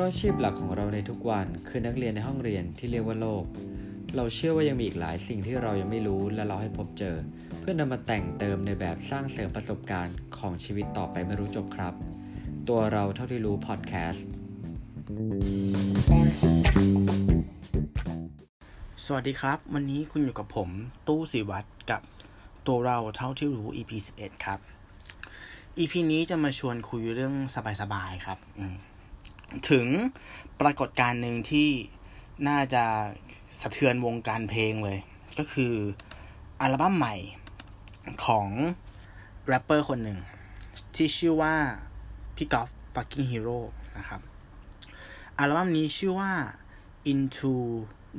ราะอาชีพหลักของเราในทุกวันคือนักเรียนในห้องเรียนที่เรียกว่าโลก เราเชื่อว่ายังมีอีกหลายสิ่งที่เรายังไม่รู้และเราให้พบเจอ เพื่อนำมาแต่งเติมในแบบสร้างเสริมประสบการณ์ของชีวิตต่อไปไม่รู้จบครับ ตัวเราเท่าที่รู้พอดแคสต์สวัสดีครับ วันนี้คุณอยู่กับผมตู้สีวัตรกับตัวเราเท่าที่รู้ EP 11 ครับ EP นี้จะมาชวนคุยเรื่องสบายๆครับ อืม ถึงปรากฏการณ์หนึ่งที่น่าจะสะเทือนวงการเพลงเลย ก็คืออัลบั้มใหม่ของแรปเปอร์คนหนึ่ง ที่ชื่อว่าพี่กอล์ฟ fucking hero นะครับ อัลบั้มนี้ชื่อว่า Into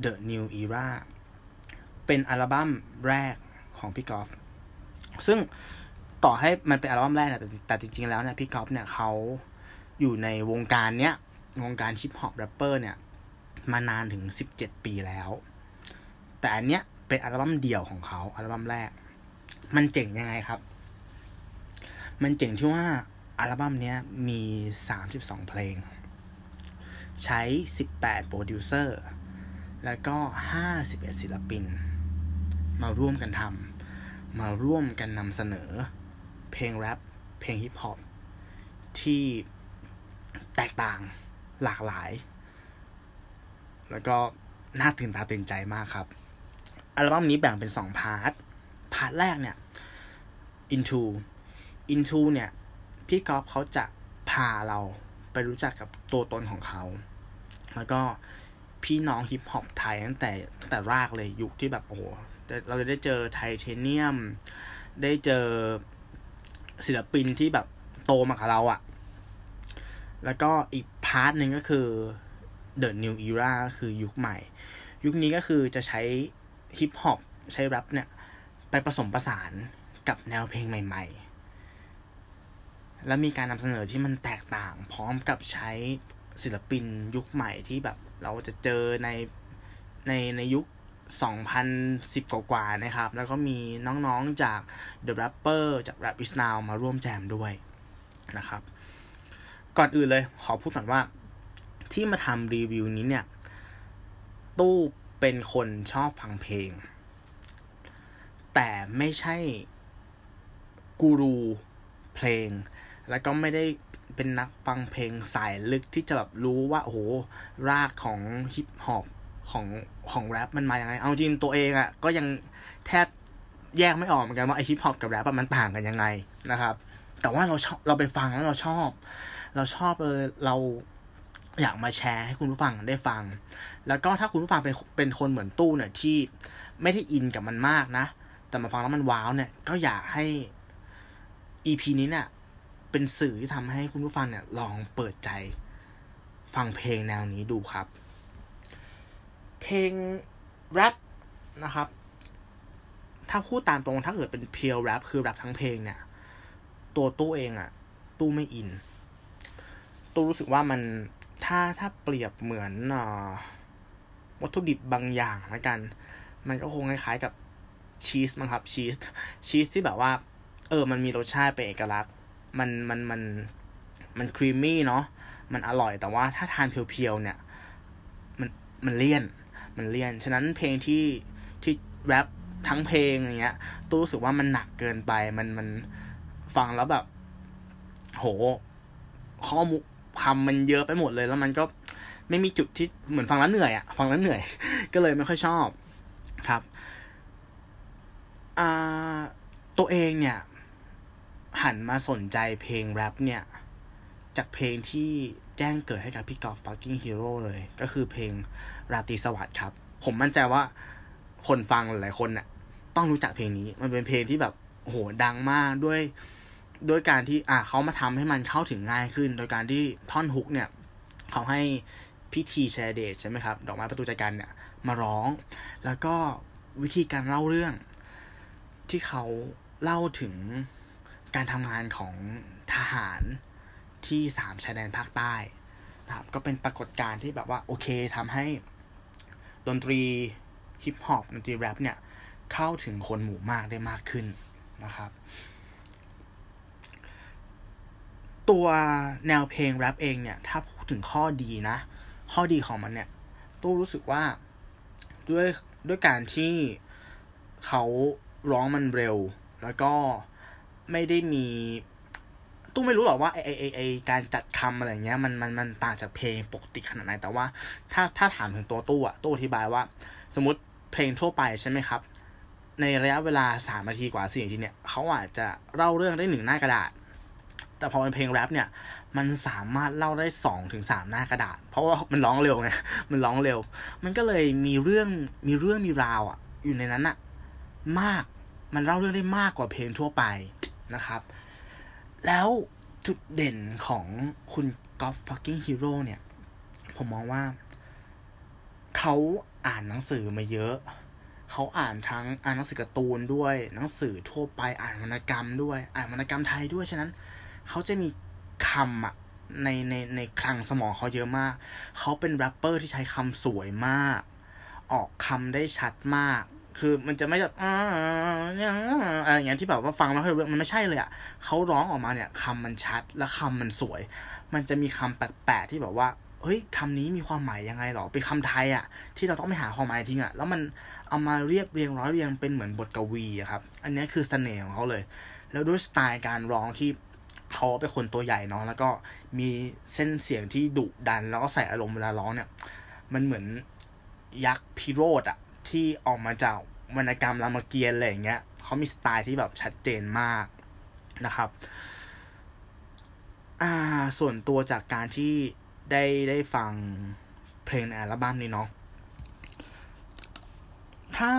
the New Era เป็นอัลบั้มแรกของพี่กอล์ฟซึ่งต่อให้มันเป็นอัลบั้มแรกนะแต่แต่จริงๆแล้วเนี่ยพี่กอล์ฟเนี่ยเขาอยู่ในวงการเนี้ย วงการฮิปฮอปแรปเปอร์เนี่ย มานานถึง 17 ปีแล้ว แต่อันเนี้ยเป็นอัลบั้มเดี่ยวของเขาอัลบั้มแรก มันเจ๋งยังไงครับ มันเจ๋งที่ว่าอัลบั้มเนี้ยมี 32 เพลง ใช้ 18 โปรดิวเซอร์ แล้วก็ 51 ศิลปิน มาร่วมกันทำมาร่วมกันนำเสนอ เพลงแรปเพลงฮิปฮอปที่แตกต่าง หลากหลาย แล้วก็น่าตื่นตาตื่นใจมากครับ อัลบั้มนี้แบ่งเป็นสองพาร์ท พาร์ทแรกเนี่ย into into เนี่ย พี่กอล์ฟเขาจะพาเราไปรู้จักกับตัวตนของเขา แล้วก็พี่น้องฮิปฮอปไทยตั้งแต่ตั้งแต่รากเลยยุคที่แบบ โอ้โห เราจะได้เจอไทเทเนียม ได้เจอศิลปินที่แบบโตมากับเราอะ่ะ แล้วก็อีก part หนึ่งก็คือ The New Era คือยุคใหม่ ยุคนี้ก็คือจะใช้ฮิปฮอปใช้แรปเนี่ย ไปผสมผสานกับแนวเพลงใหม่ ๆ แล้วมีการนำเสนอที่มันแตกต่างพร้อมกับใช้ศิลปินยุคใหม่ที่แบบเราจะเจอในในในยุค 2010 กว่าๆนะครับ แล้วก็มีน้องๆจาก The Rapper จาก Rap Is Now มาร่วมแจมด้วยนะครับ ก่อนอื่นเลย ขอพูดก่อนว่า ที่มาทำรีวิวนี้เนี่ย ตู้เป็นคนชอบฟังเพลง แต่ไม่ใช่กูรูเพลง แล้วก็ไม่ได้เป็นนักฟังเพลงสายลึกที่จะแบบรู้ว่าโอ้โหรากของฮิปฮอปของของแรปมันมาอย่างไง เอาจริงตัวเองอะ่ะ ก็ยังแทบแยกไม่ออกเหมือนกันว่าไอฮิปฮอปกับแรปมันต่างกันยังไงนะครับ แต่ว่าเราชอบเราไปฟังแล้วเราชอบ เราชอบเลยเราอยากมาแชร์ให้คุณผู้ฟังได้ฟัง แล้วก็ถ้าคุณผู้ฟังเป็นเป็นคนเหมือนตู้เนี่ยที่ไม่ได้อินกับมันมากนะ แต่มาฟังแล้วมันว้าวเนี่ย ก็อยากให้ EP นี้เนี่ย เป็นสื่อที่ทำให้คุณผู้ฟังเนี่ย ลองเปิดใจ ฟังเพลงแนวนี้ดูครับ เพลงแรปนะครับ ถ้าพูดตามตรงถ้าเกิดเป็นเพียวแรปคือแรปทั้งเพลงเนี่ย ตัวตู้เองอะตู้ไม่อิน ตู้รู้สึกว่ามันถ้าถ้าเปรียบเหมือนอวัตถุดิบบางอย่างละกัน มันก็คงคล้ายๆกับชีสมั้งครับชีสชีสที่แบบว่า เออ มันมีรสชาติเป็นเอกลักษณ์ มันมันมันมันครีมมี่เนาะมันอร่อยแต่ว่าถ้าทานเพียวๆเนี่ย มันมันเลี่ยน มันเลี่ยน ฉะนั้นเพลงที่ที่แรปทั้งเพลงอย่างเงี้ยตู้รู้สึกว่ามันหนักเกินไป มันมันฟังแล้วแบบ โห ข้อมู คำมันเยอะไปหมดเลย แล้วมันก็ไม่มีจุดที่เหมือนฟังแล้วเหนื่อยอะฟังแล้วเหนื่อย ก็เลยไม่ค่อยชอบครับตัวเองเนี่ย หันมาสนใจเพลงแรปเนี่ย จากเพลงที่แจ้งเกิดให้กับพี่กอล์ฟฟักกิ้งฮีโร่เลย ก็คือเพลงราตรีสวัสดิ์ครับ ผมมั่นใจว่าคนฟังหลายคนเนี่ยต้องรู้จักเพลงนี้ มันเป็นเพลงที่แบบโหดังมากด้วย ด้วยการที่อะเขามาทำให้มันเข้าถึงง่ายขึ้น โดยการที่ท่อนฮุกเนี่ยเขาให้พิธีแชร์เดชใช่ไหมครับ ดอกไม้ประตูใจกันเนี่ยมาร้อง แล้วก็วิธีการเล่าเรื่อง ที่เขาเล่าถึงการทำงานของทหารที่สามชายแดนภาคใต้นะครับ ก็เป็นปรากฏการณ์ที่แบบว่าโอเคทำให้ดนตรีฮิปฮอปดนตรีแรปเนี่ย เข้าถึงคนหมู่มากได้มากขึ้นนะครับ ตัวแนวเพลงแรปเองเนี่ย ถ้าพูดถึงข้อดีนะ ข้อดีของมันเนี่ย ตู้รู้สึกว่าด้วยด้วยการที่เขาร้องมันเร็ว แล้วก็ไม่ได้มี ตู้ไม่รู้หรอกว่าไอไอไอไอการจัดคำอะไรเงี้ยมันมันมันต่างจากเพลงปกติขนาดไหนแต่ว่า ถ้าถ้าถามถึงตัวตู้อะตู้อธิบายว่า สมมติเพลงทั่วไปใช่ไหมครับ ในระยะเวลาสามนาทีกว่าสี่นาทีเนี่ยเขาอาจจะเล่าเรื่องได้หนึ่งหน้ากระดาษ แต่พอเป็นเพลงแรปเนี่ย มันสามารถเล่าได้สองถึงสามหน้ากระดาษ เพราะว่ามันร้องเร็วไง มันร้องเร็ว มันก็เลยมีเรื่อง มีเรื่องมีราวอะอยู่ในนั้นอะมาก มันเล่าเรื่องได้มากกว่าเพลงทั่วไปนะครับ แล้วจุดเด่นของคุณกอล์ฟ Fucking Hero เนี่ย ผมมองว่า เขาอ่านหนังสือมาเยอะ เขาอ่านทั้งอ่านหนังสือการ์ตูนด้วย หนังสือทั่วไป อ่านวรรณกรรมด้วย อ่านวรรณกรรมไทยด้วย ฉะนั้น เขาจะมีคำอะในในในคลังสมองเขาเยอะมาก เขาเป็นแรปเปอร์ที่ใช้คำสวยมาก ออกคำได้ชัดมาก คือมันจะไม่แบบอ่าอะไรอย่างเงี้ยที่แบบว่าฟังแล้วมันไม่ใช่เลยอะเขาร้องออกมาเนี่ยคำมันชัดและคำมันสวย มันจะมีคำแปลกๆที่แบบว่าเฮ้ยคำนี้มีความหมายยังไงหรอ เป็นคำไทยอะที่เราต้องไปหาความหมายทิ้งอะแล้วมันเอามาเรียบเรียงร้อยเรียงเป็นเหมือนบทกวีอะครับ อันนี้คือเสน่ห์ของเขาเลย แล้วด้วยสไตล์การร้องที่ เขาเป็นคนตัวใหญ่เนาะแล้วก็มีเส้นเสียงที่ดุดัน แล้วก็ใส่อารมณ์เวลาร้องเนี่ย มันเหมือนยักษ์พิโรธอะที่ออกมาจากวรรณกรรมรามเกียรติ์อะไรอย่างเงี้ยเขามีสไตล์ที่แบบชัดเจนมากนะครับ อ่า ส่วนตัวจากการที่ได้ได้ฟังเพลงในอัลบั้มนี้เนาะถ้า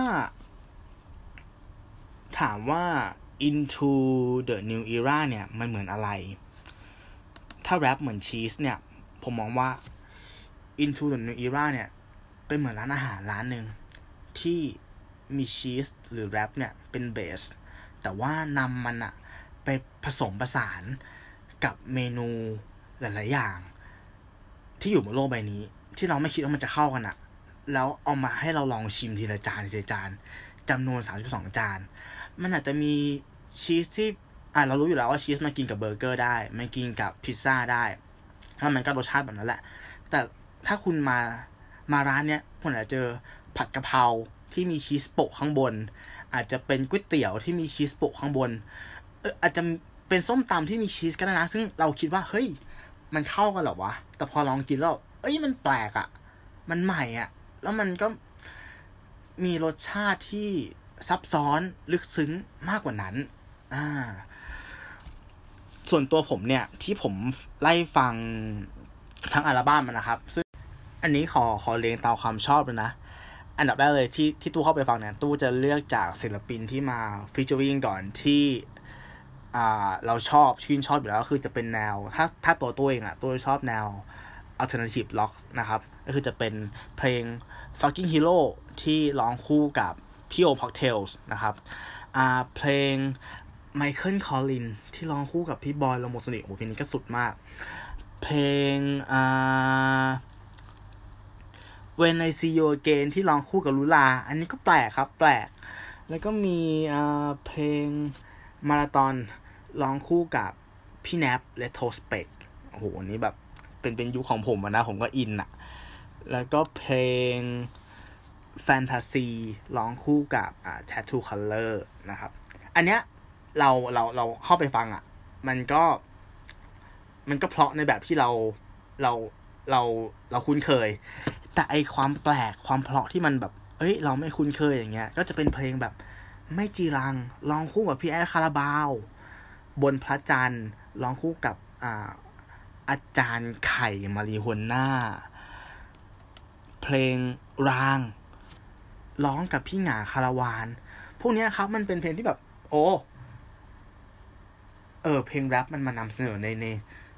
ถามว่า into the new era เนี่ยมันเหมือนอะไร ถ้าแรปเหมือนชีสเนี่ย ผมมองว่า into the new era เนี่ย เป็นเหมือนร้านอาหารร้านหนึ่งที่มีชีสหรือแรปเนี่ยเป็นเบส แต่ว่านำมันอะไปผสมผสานกับเมนูหลาย ๆ อย่าง ที่อยู่บนโลกใบนี้ ที่เราไม่คิดว่ามันจะเข้ากันอะแล้วเอามาให้เราลองชิมทีละจานทีละจานจำนวน32จาน มันอาจจะมี ชีสที่อ่าเรารู้อยู่แล้วว่าชีสมันกินกับเบอร์เกอร์ได้ มันกินกับพิซซ่าได้ถ้ามันก็รสชาติแบบนั้นแหละ แต่ถ้าคุณมามาร้านเนี้ยคุณอาจจะเจอผัดกะเพราที่มีชีสโปะข้างบน อาจจะเป็นก๋วยเตี๋ยวที่มีชีสโปะข้างบนเอออาจจะเป็นส้มตำที่มีชีสก็ได้นะซึ่งเราคิดว่าเฮ้ย มันเข้ากันหรอวะแต่พอลองกินแล้วเอ้ยมันแปลกอะ่ะ มันใหม่อะ่ะ แล้วมันก็มีรสชาติที่ซับซ้อนลึกซึ้งมากกว่านั้น อ่า ส่วนตัวผมเนี่ย ที่ผมไล่ฟังทั้งอัลบั้มนะครับ ซึ่งอันนี้ขอขอเรียงตามความชอบเลยนะ อันดับแรกเลยที่ที่ตู้เข้าไปฟังเนี่ยตู้จะเลือกจากศิลปินที่มาฟีเจอริงก่อนที่อ่าเราชอบชื่นชอบอยู่แล้วก็คือจะเป็นแนว ถ้าถ้าตัวตัวเองอะตัวชอบแนว alternative rock นะครับ ก็คือจะเป็นเพลง Fucking Hero ที่ร้องคู่กับพี่โอ Cocktail นะครับเพลง อ่าเพลง Michael Collins ที่ร้องคู่กับพี่บอยโลโมโซนิก โอ้เพลงนี้ก็สุดมาก เพลงอ่า When I See You Again ที่ร้องคู่กับลุลา อันนี้ก็แปลกครับ แปลก แล้วก็มีอ่าเพลงมาราธอนร้องคู่กับพี่แนปและโทสเปกโอ้โหอันนี้แบบเป็นเป็นยุคของผมนะ ผมก็อินอะแล้วก็เพลงแฟนตาซีร้องคู่กับอ่า Tattoo Color นะครับ อันเนี้ย เราเราเราเข้าไปฟังอะมันก็ มันก็เพราะในแบบที่เราเราเราเราคุ้นเคย แต่ไอความแปลกความเพราะที่มันแบบ เอ้ย เราไม่คุ้นเคยอย่างเงี้ย ก็จะเป็นเพลงแบบไม่จีรังร้องคู่กับพี่แอดคาราบาว บนพระจันทร์ร้องคู่กับอ่าอาจารย์ไข่มารีฮวนน่าเพลงราง ร้องกับพี่หงาคาราวาน พวกเนี้ยครับมันเป็นเพลงที่แบบ โอ้ เออเพลงแรปมันมานำเสนอในใน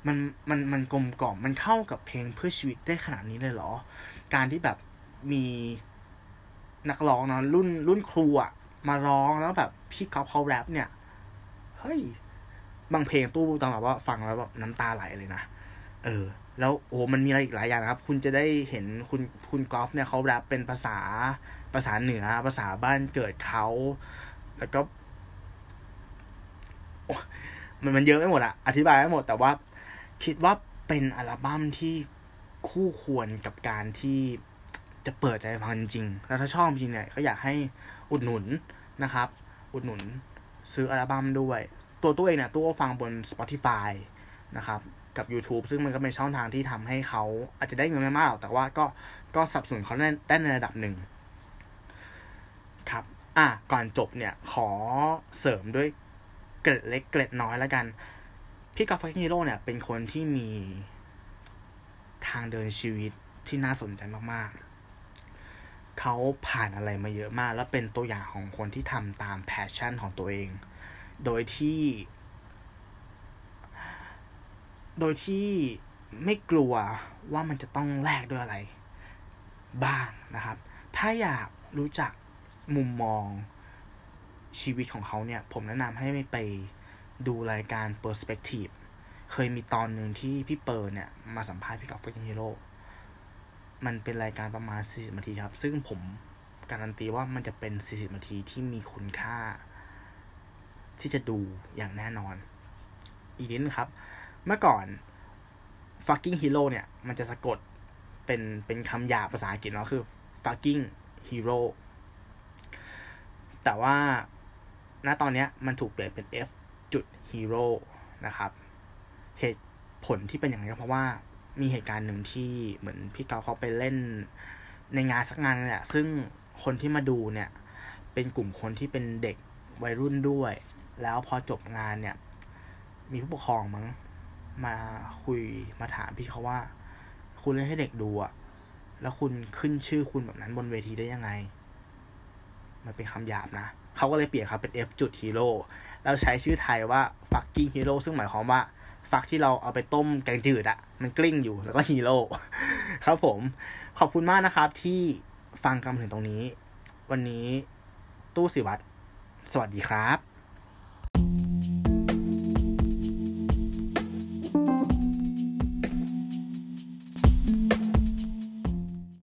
มันมันมันกลมกล่อมมันเข้ากับเพลงเพื่อชีวิตได้ขนาดนี้เลยเหรอ การที่แบบมีนักร้องเนาะรุ่นรุ่นครูอะมาร้องแล้วแบบพี่ก๊อฟเขาแรปเนี่ย เฮ้ย บางเพลงตู้ต้องแบบว่าฟังแล้วแบบน้ำตาไหลเลยนะ เออ แล้วโอ้มันมีอะไรอีกหลายอย่างนะครับ คุณจะได้เห็นคุณคุณกอล์ฟเนี่ยเขาแรปเป็นภาษาภาษาเหนือภาษาบ้านเกิดเขา แล้วก็ มันมันเยอะไม่หมดอะอธิบายไม่หมด แต่ว่าคิดว่าเป็นอัลบั้มที่คู่ควรกับการที่จะเปิดใจฟังจริง แล้วถ้าชอบจริงเนี่ยก็อยากให้อุดหนุนนะครับ อุดหนุนซื้ออัลบั้มด้วย ตัวตัวเองเนี่ยตัวฟังบน Spotify นะครับ กับ YouTube ซึ่งมันก็เป็นช่องทางที่ทำให้เขาอาจจะได้เงินไม่มากหรอกแต่ว่าก็ก็สนับสนุนเขาได้ได้ในระดับหนึ่งครับ อะ ก่อนจบเนี่ยขอเสริมด้วย เกร็ดเล็กเกร็ดน้อยแล้วกัน พี่กอล์ฟฮิโร่เนี่ย เป็นคนที่มีทางเดินชีวิตที่น่าสนใจมากๆ เขาผ่านอะไรมาเยอะมาก แล้วเป็นตัวอย่างของคนที่ทำตามแพชชั่นของตัวเอง โดยที่ โดยที่ไม่กลัวว่ามันจะต้องแลกด้วยอะไร บ้างนะครับ ถ้าอยากรู้จักมุมมอง ชีวิตของเขาเนี่ย ผมแนะนำให้ไปดูรายการ Perspective เคยมีตอนหนึ่งที่พี่เปิร์เนี่ย มาสัมภาษณ์พี่กับฟิกฮีโร่มันเป็นรายการประมาณ 40 นาทีครับ ซึ่งผมการันตีว่ามันจะเป็น 40 นาทีที่มีคุณค่า ที่จะดูอย่างแน่นอน อีกนิดนึงครับ เมื่อก่อน fucking hero เนี่ย มันจะสะกดเป็นเป็นคำหยาภาษาอังกฤษเนาะคือ fucking hero แต่ว่า ณตอนนี้มันถูกเปลี่ยนเป็น f จุด hero นะครับ เหตุผลที่เป็นอย่างนี้ก็เพราะว่ามีเหตุการณ์หนึ่งที่เหมือนพี่เกาเขาไปเล่นในงานสักงานนี่แหละ ซึ่งคนที่มาดูเนี่ย เป็นกลุ่มคนที่เป็นเด็กวัยรุ่นด้วย แล้วพอจบงานเนี่ย มีผู้ปกครองมั้งมาคุยมาถามพี่เขาว่า คุณเล่นให้เด็กดูอะแล้วคุณขึ้นชื่อคุณแบบนั้นบนเวทีได้ยังไง มันเป็นคำหยาบนะ เขาก็เลยเปลี่ยนครับเป็น F จุดฮีโร่แล้วใช้ชื่อไทยว่า fucking hero ซึ่งหมายความว่าฟักที่เราเอาไปต้มแกงจืดอะมันกลิ้งอยู่แล้วก็ฮีโร่ครับผม ขอบคุณมากนะครับที่ฟังกันถึงตรงนี้ วันนี้ตู้สิวัตรสวัสดีครับ